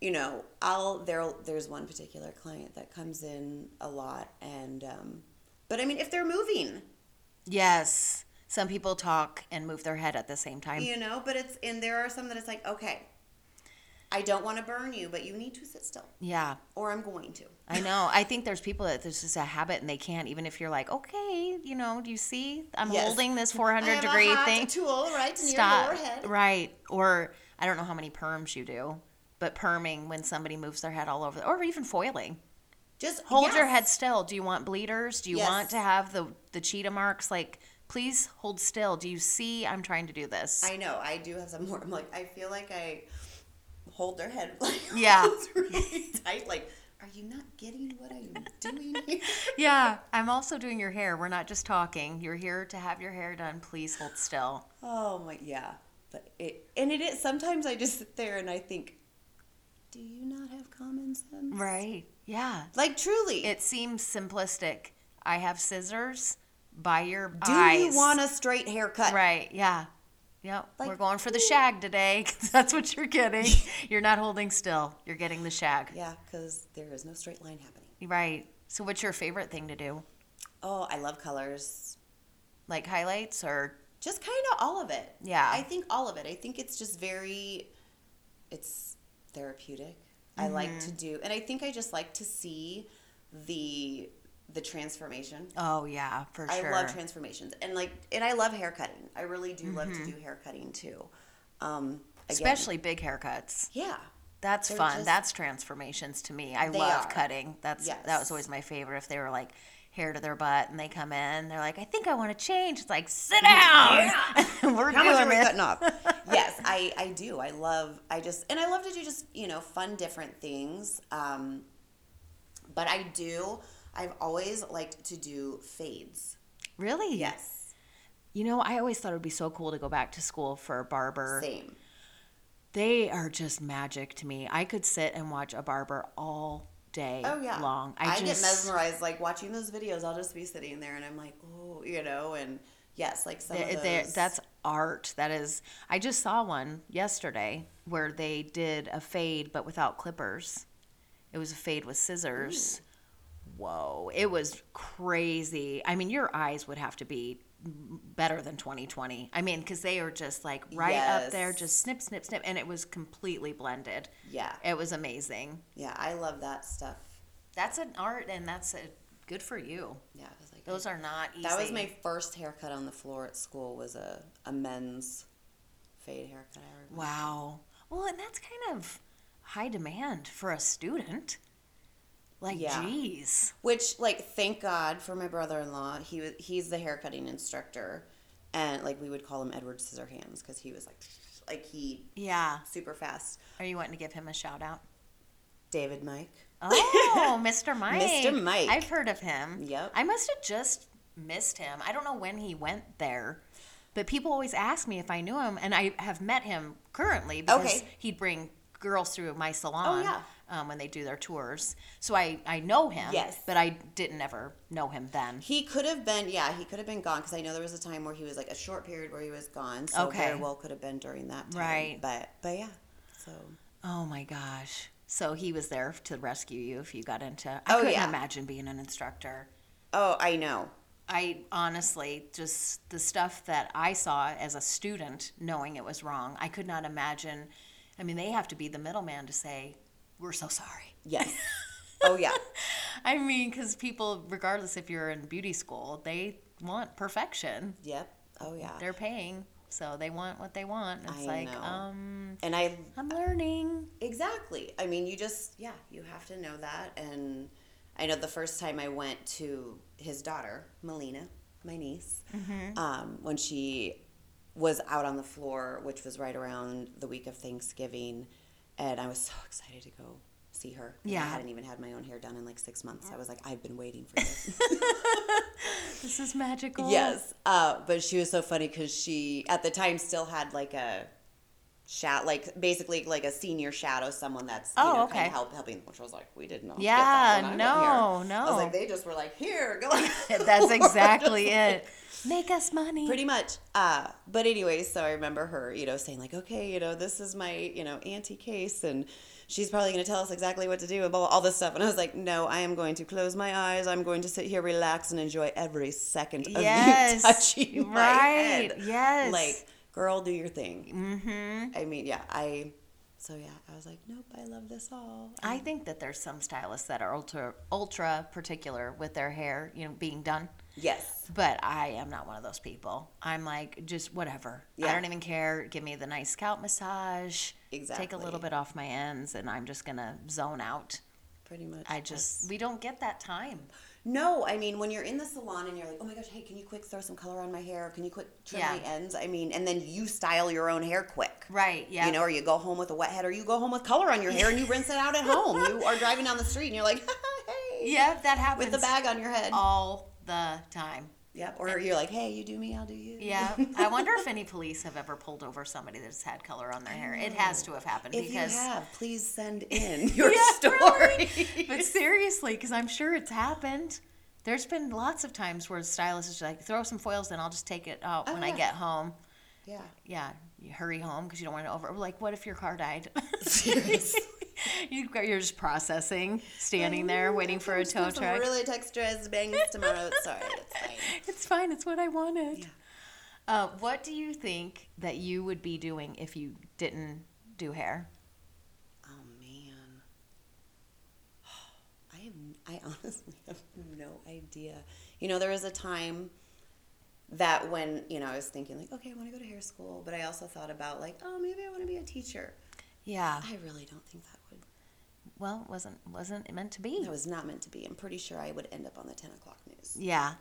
You know, I'll there. There's one particular client that comes in a lot, and um, but I mean, if they're moving, Yes. Some people talk and move their head at the same time. you know, but it's and there are some that it's like, okay, I don't want to burn you, but you need to sit still, Yeah. or I'm going to. I know. I think there's people that there's just a habit and they can't, even if you're like, okay, you know, do you see? I'm Yes. holding this 400 degree thing. tool right Stop. your head. Right. Or I don't know how many perms you do, but perming when somebody moves their head all over, or even foiling. Just Hold your head still. Do you want bleeders? Do you Yes. want to have the the cheetah marks? Like, please hold still. Do you see? I'm trying to do this. I know. I do have some more. I'm like, I feel like I hold their head [LAUGHS] like Yeah. [LAUGHS] really tight. Like, are you not getting what I'm doing here? [LAUGHS] yeah. I'm also doing your hair. We're not just talking. You're here to have your hair done. Please hold still. Oh my, yeah. But it and it is. Sometimes I just sit there and I think, do you not have common sense? Right. Yeah. Like truly, It seems simplistic. I have scissors by your do eyes. you want a straight haircut? Right. Yeah. Yep. Like, We're going for the shag today [LAUGHS] that's what you're getting. [LAUGHS] you're not holding still. You're getting the shag. Yeah, because there is no straight line happening. Right. So what's your favorite thing to do? Oh, I love colors. Like highlights or Just kind of all of it. Yeah. I think all of it. I think it's just very, it's therapeutic. I like Mm-hmm. to do, and I think I just like to see the the transformation. Oh yeah, for sure. I love transformations, and like, and I love haircutting. I really do love Mm-hmm. to do haircutting too. Um, again, Especially big haircuts. yeah. That's They're fun. just- That's transformations to me. I love are. cutting. That's that was always my favorite. If they were like hair to their butt and they come in, they're like, I think I want to change. It's like, sit down. [LAUGHS] we're How doing much are we cutting off? [LAUGHS] yes, I, I do. I love, I just, and I love to do just, you know, fun, different things. Um, but I do, I've always liked to do fades. Really? Yes. You know, I always thought it would be so cool to go back to school for a barber. Same. They are just magic to me. I could sit and watch a barber all day Oh, yeah. long. I, I, get mesmerized, like watching those videos. I'll just be sitting there and I'm like, oh, you know, and yes, like some They- of those. that's art. That is. I just saw one yesterday where they did a fade but without clippers. It was a fade with scissors. Whoa! It was crazy. I mean, your eyes would have to be better than 2020. I mean, because they are just like right up there, just snip, snip, snip, and it was completely blended. yeah. It was amazing. Yeah, I love that stuff. That's an art, and that's a good for you. Yeah, I was like, Those are not easy. that was my first haircut on the floor at school was a, a men's fade haircut. I. Wow. Well, and that's kind of high demand for a student. Like, Yeah. geez. Which, like, thank God for my brother-in-law. He was he's the haircutting instructor, and like we would call him Edward Scissorhands because he was like, like he Yeah. super fast. Are you wanting to give him a shout out? David Mike. Oh, [LAUGHS] Mr. Mike. Mr. Mike. I've heard of him. Yep. I must have just missed him. I don't know when he went there, but people always ask me if I knew him, and I have met him currently because Okay. he'd bring girls through my salon. Oh, yeah. Um, when they do their tours, so I I know him. Yes. but I didn't ever know him then. He could have been, yeah, he could have been gone because I know there was a time where he was like a short period where he was gone. So Okay. very well could have been during that time. Right. But but yeah. So Oh my gosh! So he was there to rescue you if you got into. I Oh, couldn't yeah. imagine being an instructor. oh, I know. I honestly just the stuff that I saw as a student, knowing it was wrong, I could not imagine. I mean, they have to be the middleman to say, "We're so sorry." Yes. [LAUGHS] oh yeah. I mean, because people, regardless if you're in beauty school, they want perfection. Yep. Oh yeah. They're paying, so they want what they want. It's I like, know. um, And I I'm learning. Exactly. I mean, you just, yeah, you have to know that. And I know the first time I went to his daughter, Melina, my niece, um, when she was out on the floor, which was right around the week of Thanksgiving. And I was so [LAUGHS] excited to go see her. Yeah. I hadn't even had my own hair done in like six months. I was like, I've been waiting for this. [LAUGHS] This is magical. Yes, uh, but she was so funny because she at the time still had like a shadow, like basically like a senior shadow, someone that's you Oh, know, okay. kind of help helping. Which I was like we didn't know. Yeah, get that when I no, no. I was like they just were like here, go. [LAUGHS] [LAUGHS] That's exactly [LAUGHS] it. Make us money. Pretty much. Uh, but anyway, so I remember her, you know, saying like, okay, you know, this is my, you know, auntie case and she's probably going to tell us exactly what to do and blah, blah, all this stuff. And I was like, no, I am going to close my eyes. I'm going to sit here, relax and enjoy every second of Yes, you touching my head. yes. Like, girl, do your thing. Mm-hmm. I mean, yeah, I, so yeah, I was like, nope, I love this all. I think that there's some stylists that are ultra ultra particular with their hair, you know, being done. Yes. But I am not one of those people. I'm like just whatever. Yeah. I don't even care. Give me the nice scalp massage. Exactly. Take a little bit off my ends, and I'm just gonna zone out. Pretty much. I just we don't get that time. No, I mean when you're in the salon and you're like, oh my gosh, hey, can you quick throw some color on my hair? Can you quick trim Yeah. my ends? I mean, and then you style your own hair quick. Right. Yeah. You know, or you go home with a wet head, or you go home with color on your hair and you rinse it out at home. You are driving down the street and you're like, [LAUGHS] hey, Yeah, that happens with the bag on your head. all the time. Yep. Or you're like, hey, you do me, I'll do you. Yeah, I [LAUGHS] wonder if any police have ever pulled over somebody that's had color on their hair. It has to have happened If because you have, please send [LAUGHS] in your Yeah, story. really. But seriously, because I'm sure it's happened. There's been lots of times where stylists is like, throw some foils in, I'll just take it out oh, when I get home. yeah. Yeah, you hurry home because you don't want to over. Like, what if your car died? [LAUGHS] Seriously. You, you're just processing, standing there waiting for a tow truck. Really texturized bangs tomorrow. It's all right. It's [LAUGHS] fine. It's fine. It's what I wanted. Yeah. Uh, what do you think that you would be doing if you didn't do hair? Oh man, [SIGHS] I have I honestly [LAUGHS] have no idea. You know, there was a time that when you know I was thinking like, okay, I want to go to hair school, but I also thought about like, oh, maybe I want to be a teacher. Yeah. I really don't think that would. Well, wasn't wasn't it meant to be? That was not meant to be. I'm pretty sure I would end up on the ten o'clock news. Yeah.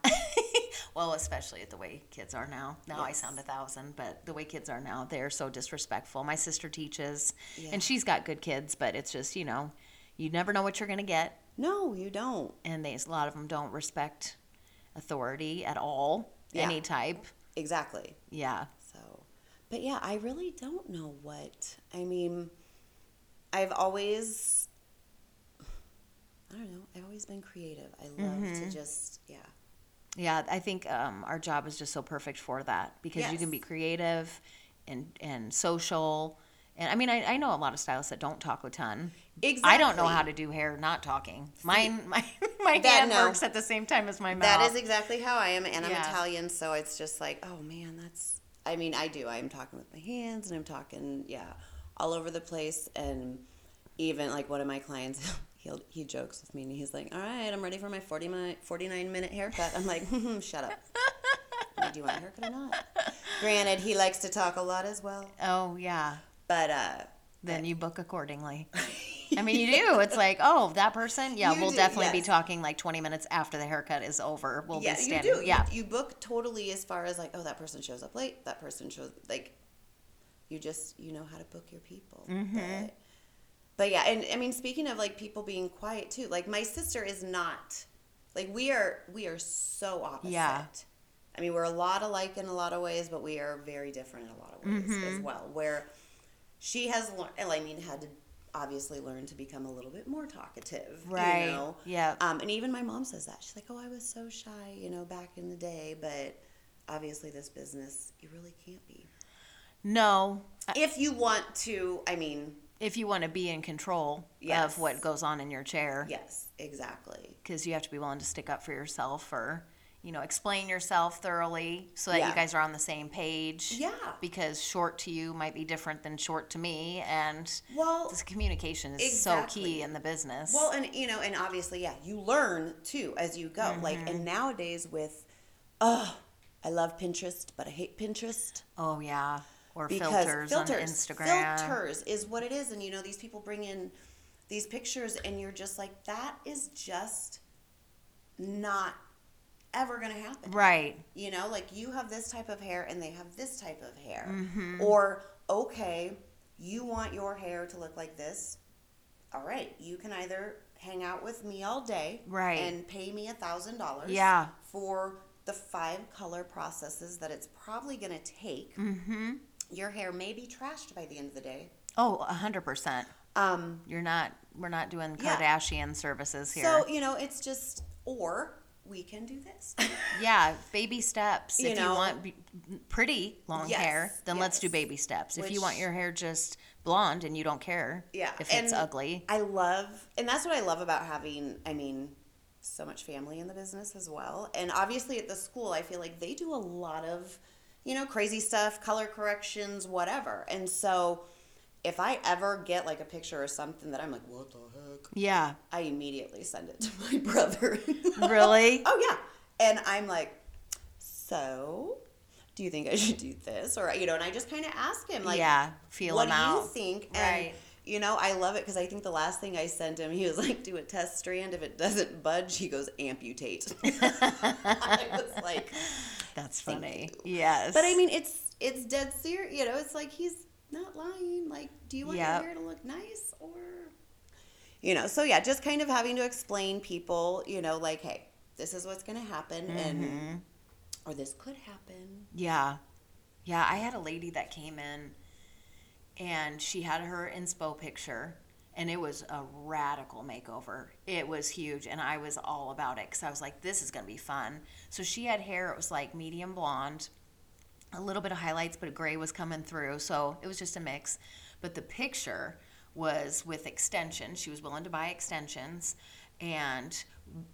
[LAUGHS] well, especially at the way kids are now. Now I sound a thousand, but the way kids are now, they're so disrespectful. My sister teaches, Yeah. and she's got good kids, but it's just you know, you never know what you're gonna get, No, you don't. and they a lot of them don't respect authority at all, Yeah. any type. Exactly. Yeah. So, but yeah, I really don't know what. I mean, I've always, I don't know, I've always been creative. I love Mm-hmm. to just, yeah. Yeah, I think um, our job is just so perfect for that because you can be creative and and social. And I mean, I, I know a lot of stylists that don't talk a ton. Exactly. I don't know how to do hair not talking. Mine, [LAUGHS] my my That, hand no. works at the same time as my mouth. That is exactly how I am, and I'm Yeah. Italian, so it's just like, oh man, that's. I mean, I do. I'm talking with my hands, and I'm talking, yeah, all over the place, and even like one of my clients, [LAUGHS] he'll he jokes with me, and he's like, all right, I'm ready for my 40 mi- 49 minute haircut. I'm like, shut up. [LAUGHS] do you want a haircut or not? Granted, he likes to talk a lot as well, oh yeah. but uh, Then you book accordingly. [LAUGHS] I mean, you do. It's like, oh, that person. Yeah, You we'll do, definitely be talking like 20 minutes after the haircut is over. We'll yeah, be you standing. do. Yeah. You, you book totally as far as like, oh, that person shows up late. That person shows like, you just you know how to book your people. Mm-hmm. But, but yeah, and I mean, speaking of like people being quiet too, like my sister is not like we are. We are so opposite. Yeah. I mean, we're a lot alike in a lot of ways, but we are very different in a lot of ways Mm-hmm. as well. Where she has learned, I mean, had to obviously learn to become a little bit more talkative, Right. You know? Yeah. Um, and even my mom says that she's like, "Oh, I was so shy, you know, back in the day, but obviously this business, you really can't be." No, If you want to, I mean, if you want to be in control Yes. of what goes on in your chair, yes, exactly. because you have to be willing to stick up for yourself or you know explain yourself thoroughly so that Yeah. you guys are on the same page Yeah. because short to you might be different than short to me and Well, this communication is so Exactly. key in the business Well, and you know, and obviously, yeah, you learn too as you go. Like, Mm-hmm. and nowadays with, oh, I love Pinterest, but I hate Pinterest oh yeah or because filters, filters, on instagram filters is what it is. And you know, these people bring in these pictures, and you're just like, that is just not ever gonna happen. right You know, like you have this type of hair and they have this type of hair. Mm-hmm. Or, okay, you want your hair to look like this. All right, you can either hang out with me all day Right. and pay me a thousand dollars Yeah. for the five color processes that it's probably going to take. mm-hmm Your hair may be trashed by the end of the day. oh a 100% Um, you're not we're not doing Yeah. kardashian services here so, you know, it's just, or we can do this. [LAUGHS] yeah baby steps You if know? you want pretty long Yes, hair then let's do yes. baby steps if you want Which- your hair just blonde and you don't care Yeah, if it's and ugly I love, and that's what I love about having, I mean, so much family in the business as well. And obviously at the school, I feel like they do a lot of, you know, crazy stuff, color corrections, whatever. And so if I ever get like a picture or something that I'm like, what the heck? yeah I immediately send it to [LAUGHS] my brother. really [LAUGHS] oh, yeah. And I'm like, so do you think I should do this? Or, you know, and I just kind of ask him, like, yeah feel what them do out you think? Right. You know, I love it because I think the last thing I sent him, he was like, "Do a test strand. If it doesn't budge, he goes amputate." [LAUGHS] I was like, that's funny yes but I mean, it's it's dead serious. You know, it's like he's not lying. Like, do you want Yep. your hair to look nice or, you know? So yeah, just kind of having to explain people, you know, like, hey, this is what's going to happen, Mm-hmm. and or this could happen. Yeah. Yeah, I had a lady that came in and she had her inspo picture and it was a radical makeover. It was huge and I was all about it cuz I was like this is going to be fun. So she had hair it was like medium blonde, a little bit of highlights but gray was coming through. So it was just a mix. But the picture was with extensions. She was willing to buy extensions and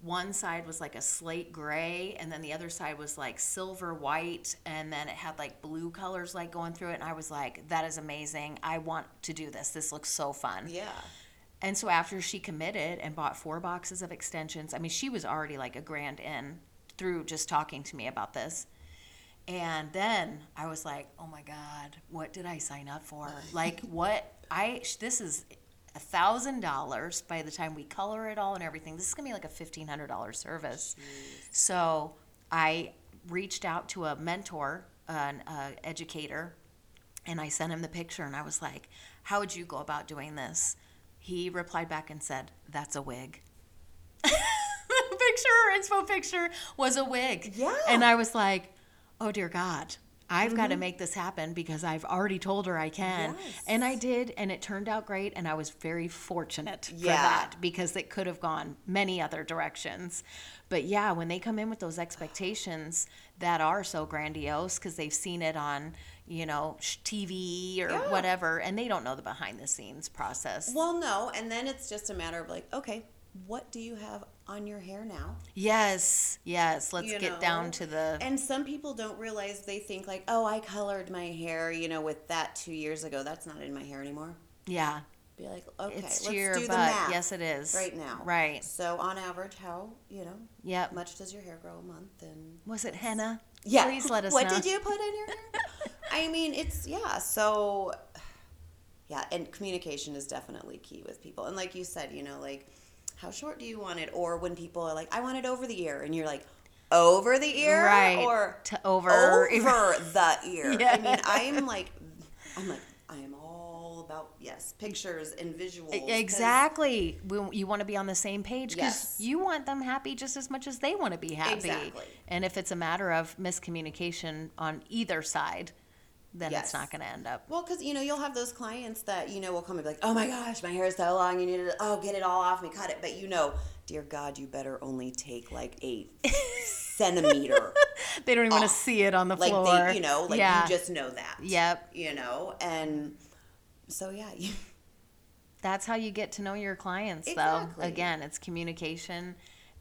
one side was like a slate gray and then the other side was like silver white and then it had like blue colors like going through it and i was like that is amazing. I want to do this. This looks so fun. Yeah. and so after she committed and bought four boxes of extensions i mean she was already like a grand in through just talking to me about this. And then i was like oh my god what did i sign up for? Like what i this is a thousand dollars by the time we color it all and everything. This is gonna be like a fifteen hundred dollar service. So I reached out to a mentor, an uh, educator, and I sent him the picture and I was like, "How would you go about doing this?" He replied back and said, "That's a wig." [LAUGHS] the picture, inspo picture, was a wig. Yeah. And I was like, "Oh dear God." I've got to mm-hmm. make this happen because I've already told her I can. Yes. And I did, and it turned out great. And I was very fortunate for that because it could have gone many other directions. But yeah, when they come in with those expectations that are so grandiose because they've seen it on, you know, TV or Yeah. whatever, and they don't know the behind the scenes process. Well, no, and then it's just a matter of like, okay, what do you have on your hair now? yes, yes. Let's You get know? down to the. And some people don't realize they think like, oh, I colored my hair, you know, with that two years ago. That's not in my hair anymore. yeah, Be like, okay, it's let's do the math Yes, it is. right now. Right. So on average, how you know yeah, much does your hair grow a month? And Was it henna? yeah, Please let [LAUGHS] us what know. What did you put in your hair? [LAUGHS] I mean, it's yeah. So [SIGHS] yeah, and communication is definitely key with people. And like you said, you know, like how short do you want it? Or when people are like, I want it over the ear, and you're like, over the ear, Right. Or To over. over [LAUGHS] the ear. I mean, I'm like, I'm like, I am all about yes, pictures and visuals. Exactly. We, you want to be on the same page because Yes. you want them happy just as much as they want to be happy. Exactly. And if it's a matter of miscommunication on either side, then Yes. it's not going to end up. Well, because you know you'll have those clients that you know will come and be like, "Oh my gosh, my hair is so long. You need to oh get it all off me, cut it." But you know, dear God, you better only take like a [LAUGHS] centimeter. They don't even want to see it on the Like floor. they, you know, like yeah. you just know that. Yep. You know, and so yeah, you, [LAUGHS] That's how you get to know your clients, Exactly. though. Again, it's communication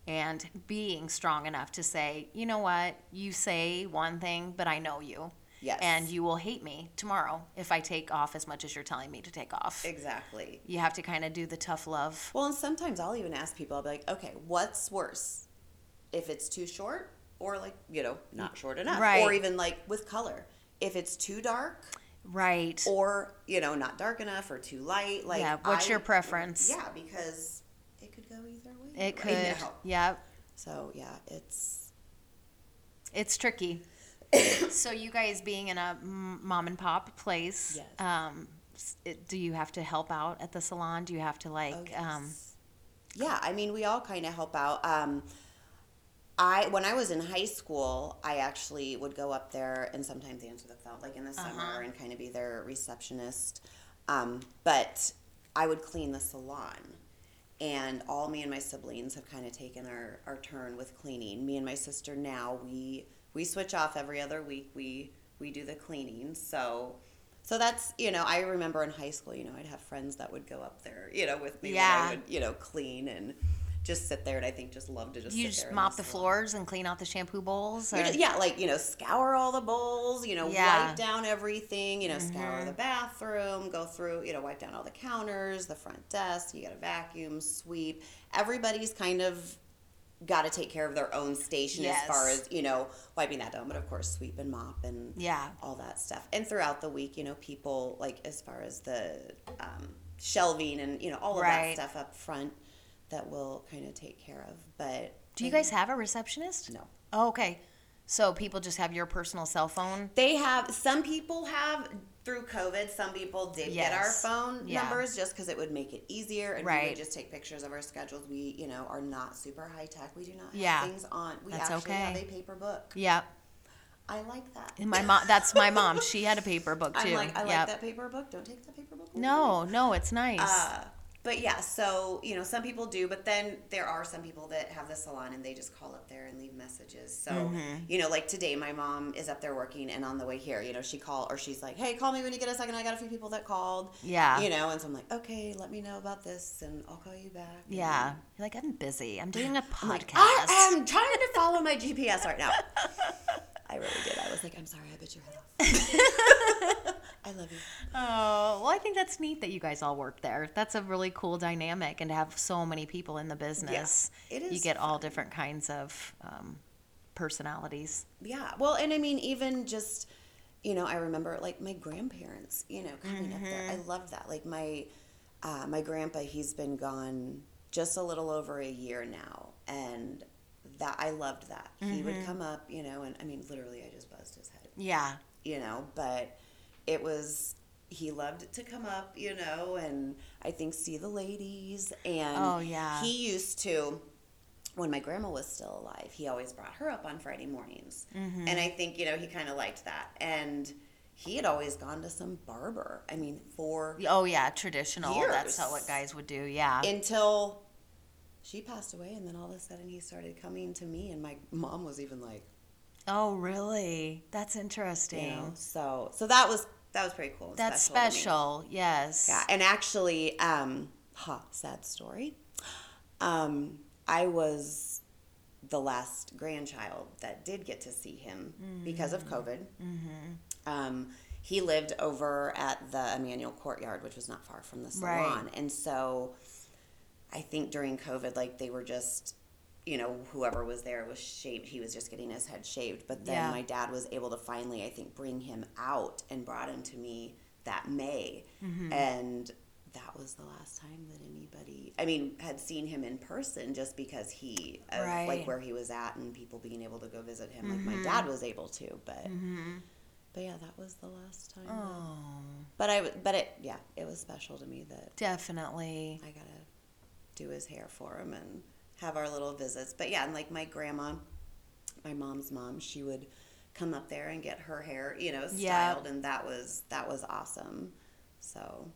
and being strong enough to say, you know what, you say one thing, but I know you. Yes. And you will hate me tomorrow if I take off as much as you're telling me to take off. exactly. You have to kind of do the tough love. Well, and sometimes I'll even ask people, I'll be like, okay, what's worse? If it's too short or like, you know, not short enough. Right. Or even like with color. If it's too dark Right. or, you know, not dark enough or too light. Like Yeah, what's I- your preference? Yeah, because it could go either way. it right could. now. Yep. So yeah, it's It's tricky. So you guys being in a mom and pop place, Yes. um, it, do you have to help out at the salon? Do you have to like, oh, um. Yeah, I mean we all kind of help out. Um I when I was in high school, I actually would go up there and sometimes answer the phone, like in the Uh-huh. summer, and kind of be their receptionist. Um, but I would clean the salon, and all me and my siblings have kind of taken our, our turn with cleaning. Me and my sister now we we switch off every other week. We we do the cleaning. So so that's you know I remember in high school, you know, I'd have friends that would go up there, you know, with me Yeah. when I would you know clean and just sit there and I think just love to just you sit just there mop the floors and clean out the shampoo bowls? Just- yeah, like you know, scour all the bowls. You know, Yeah. Mm-hmm. wipe down everything. You know, scour the bathroom. Go through. You know, wipe down all the counters, the front desk. You got to vacuum, sweep. Everybody's kind of got to take care of their own station as far as you know wiping that down. But of course, sweep and mop and Yeah. all that stuff. And throughout the week, you know, people like as far as the um, shelving and you know all of Right. that stuff up front that we'll kind of take care of. But Do you guys have a receptionist? no. Oh, okay. So people just have your personal cell phone? They have some people have through COVID. Some people did get our phone Yeah. numbers just because it would make it easier, and we would just take pictures of our schedules. We, you know, are not super high tech. We do not have Yeah. things on. We That's actually okay. have a paper book. Yep. I like that. And my mom, that's my mom. She had a paper book [LAUGHS] too. I'm like, I like Yep. that paper book. Don't take that paper book. away. No, no, it's nice. Uh, but yeah, so you know, some people do, but then there are some people that have the salon and they just call up there and leave messages. So Mm-hmm. you know, like today, my mom is up there working, and on the way here, you know, she called or she's like, "Hey, call me when you get a second. I got a few people that called." Yeah. You know, and so I'm like, "Okay, let me know about this, and I'll call you back." And yeah. You're like, I'm busy. I'm [LAUGHS] doing a podcast. I'm like, I am trying to follow my GPS right now. [LAUGHS] I really did. I was like, "I'm sorry, I bit your head off." [LAUGHS] I love you. Oh, well, I think that's neat that you guys all work there. That's a really cool dynamic, and to have so many people in the business, it You is get all different kinds of um, personalities. Yeah. Well, and I mean, even just, you know, I remember like my grandparents, you know, coming up there. I love that. Like my, uh, my grandpa, he's been gone just a little over a year now, and that I loved that he would come up, you know, and I mean, literally, I just buzzed his head, Yeah. you know, but it was. He loved to come up, you know, and I think see the ladies. And Oh, yeah. he used to, when my grandma was still alive, he always brought her up on Friday mornings. Mm-hmm. And I think, you know, he kind of liked that. And he had always gone to some barber. I mean, for Oh, yeah. Traditional. That's Years. how what guys would do. Yeah. until she passed away. And then all of a sudden he started coming to me. And my mom was even like, oh, really? That's interesting. you know, so, so that was, that was pretty cool. That's special special. Yes. Yeah, and actually, um, ha, sad story. Um, I was the last grandchild that did get to see him because of COVID. Mm-hmm. Um, he lived over at the Immanuel Courtyard, which was not far from the Right. salon, and so I think during COVID, like they were just. You know, whoever was there was shaved. He was just getting his head shaved. But then Yeah. my dad was able to finally, I think, bring him out and brought him to me that May. Mm-hmm. And that was the last time that anybody, I mean, had seen him in person just because he, uh, of Right. like where he was at and people being able to go visit him. Like my mm-hmm. dad was able to, but mm-hmm. but yeah, that was the last time. Oh, But I, but it, yeah, it was special to me that definitely. I gotta do his hair for him and have our little visits. But yeah, and like my grandma, my mom's mom, she would come up there and get her hair, you know, Yeah. styled, and that was that was awesome. So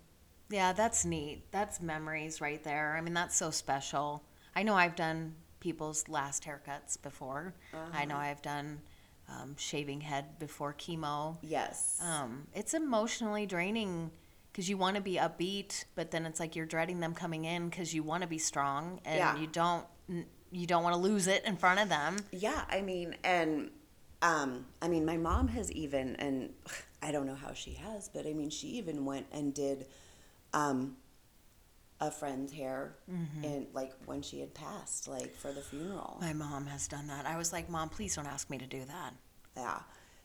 Yeah, that's neat. That's memories right there. I mean, that's so special. I know I've done people's last haircuts before. I know I've done um, shaving head before chemo. yes, Um, it's emotionally draining because you want to be upbeat, but then it's like you're dreading them coming in because you want to be strong and Yeah. you don't you don't want to lose it in front of them. yeah. I mean, and um, I mean, my mom has even, and [SIGHS] I don't know how she has, but I mean, she even went and did um, a friend's hair, and like when she had passed, like for the funeral. My mom has done that. I was like, "Mom, please don't ask me to do that." Yeah.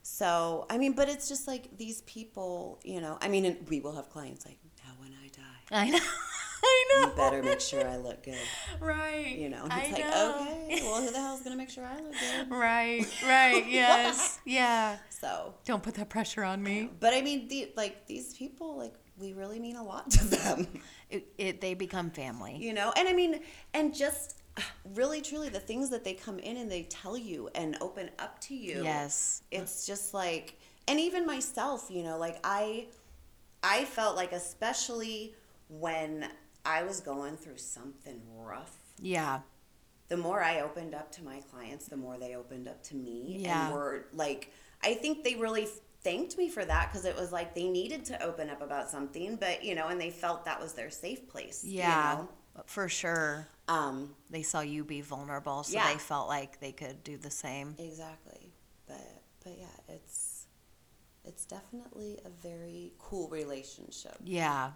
So, I mean, but it's just like these people, you know, I mean, and we will have clients like, now when I die, I know. [LAUGHS] I know. you better make sure I look good, [LAUGHS] Right. you know? And I it's like, know. okay, well, who the hell's going to make sure I look good? [LAUGHS] Right, right, [LAUGHS] yes, yeah. So, Don't put that pressure on me. but I mean, the, like, these people, like, we really mean a lot to them, It, it, they become family. you know? And I mean, and just [SIGHS] really, truly, the things that they come in and they tell you and open up to you. Yes. it's just like and even myself you know like i i felt like especially when i was going through something rough Yeah. the more i opened up to my clients the more they opened up to me Yeah. and were like i think they really thanked me for that because it was like they needed to open up about something but you know and they felt that was their safe place you Yeah. know? For sure. um They saw you be vulnerable, so Yeah. they felt like they could do the same. exactly but but yeah it's it's definitely a very cool relationship Yeah.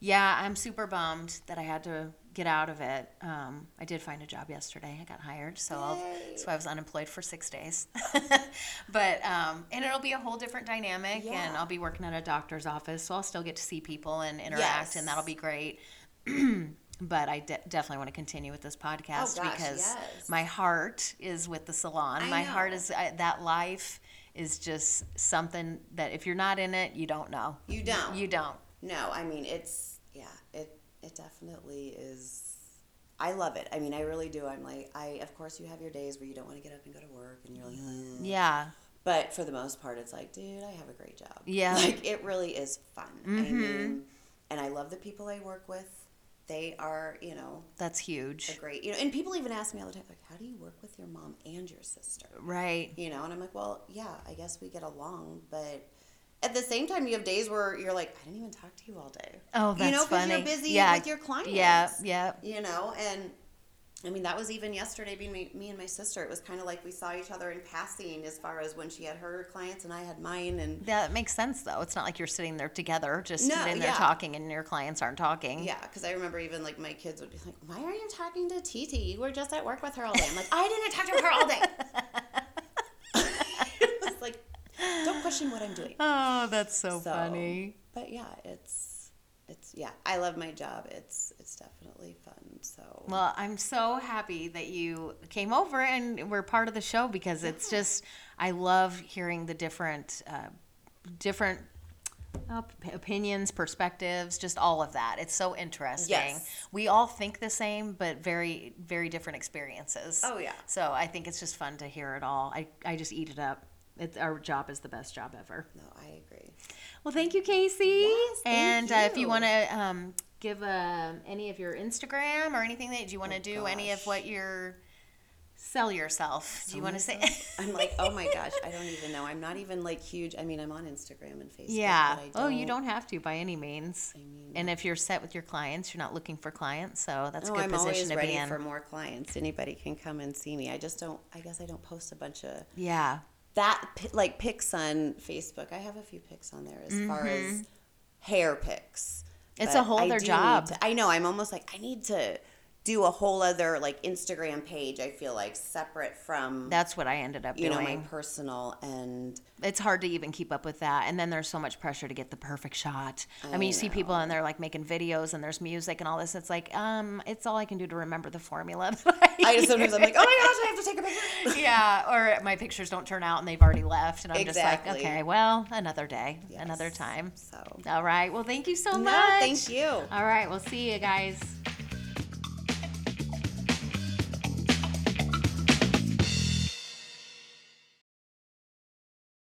Yeah, I'm super bummed that I had to get out of it. Um, I did find a job yesterday. I got hired, so I'll, so I was unemployed for six days. [LAUGHS] but um, and it'll be a whole different dynamic, and I'll be working at a doctor's office, so I'll still get to see people and interact, Yes. and that'll be great. [CLEARS THROAT] but I de- definitely want to continue with this podcast Oh, gosh, because yes. my heart is with the salon. I my heart is I, that life is just something that if you're not in it, you don't know. You don't. You don't. No, I mean it's yeah, it it definitely is. I love it. I mean, I really do. I'm like, I of course you have your days where you don't want to get up and go to work, and you're like. Yeah. but for the most part, it's like, dude, I have a great job. Yeah. [LAUGHS] like it really is fun. I Mhm. mean, and I love the people I work with. They are, you know, That's a huge. great, you know, and people even ask me all the time, like, how do you work with your mom and your sister? Right. you know and i'm like well yeah i guess we get along but at the same time you have days where you're like i didn't even talk to you all day Oh, that's you know funny. you're busy yeah. with your clients Yeah. Yeah. you know and i mean that was even yesterday being me, me and my sister it was kind of like we saw each other in passing as far as when she had her clients and i had mine and That makes sense though. It's not like you're sitting there together, just No, sitting there yeah. talking, and your clients aren't talking. yeah because i remember even like my kids would be like why are you talking to tt you were just at work with her all day i'm like i didn't talk to her all day [LAUGHS] it's like don't what i'm doing Oh, that's so, So, funny. But yeah, it's it's yeah, I love my job. It's it's definitely fun. So Well, I'm so happy that you came over and were part of the show because it's just I love hearing the different uh, different op- opinions, perspectives, just all of that. It's so interesting. Yes. We all think the same, but very very different experiences. Oh, yeah. So I think it's just fun to hear it all. I I just eat it up. It's, our job is the best job ever. no, I agree. Well, thank you, Kasey. Yes, and thank Uh, if you you. want to um, give um any of your Instagram or anything that do you want to Oh, do, any of gosh. what your sell yourself? Do you want to say? I'm like, oh my [LAUGHS] gosh, I don't even know. I'm not even like huge. I mean, I'm on Instagram and Facebook. yeah. Oh, you don't have to by any means. I mean, And if you're set with your clients, you're not looking for clients, so that's a no, good I'm position to ready be in. for more clients. Anybody can come and see me. I just don't. I guess I don't post a bunch of yeah. That like pics on Facebook. I have a few pics on there as far as hair pics. Mm-hmm. It's a whole other job. to- I know. I'm almost like I need to do a whole other like Instagram page. I feel like separate from That's what I ended up doing. you know doing. my personal and it's hard to even keep up with that and then there's so much pressure to get the perfect shot i, mean you see people and they're like making videos and there's music and all this it's like um it's all i can do to remember the formula [LAUGHS] I just sometimes I'm like, [LAUGHS] oh my gosh, I have to take a picture. yeah or my pictures don't turn out and they've already left and i'm Exactly. just like okay well another day another time So all right well thank you so no, much thank you. all right we'll see you guys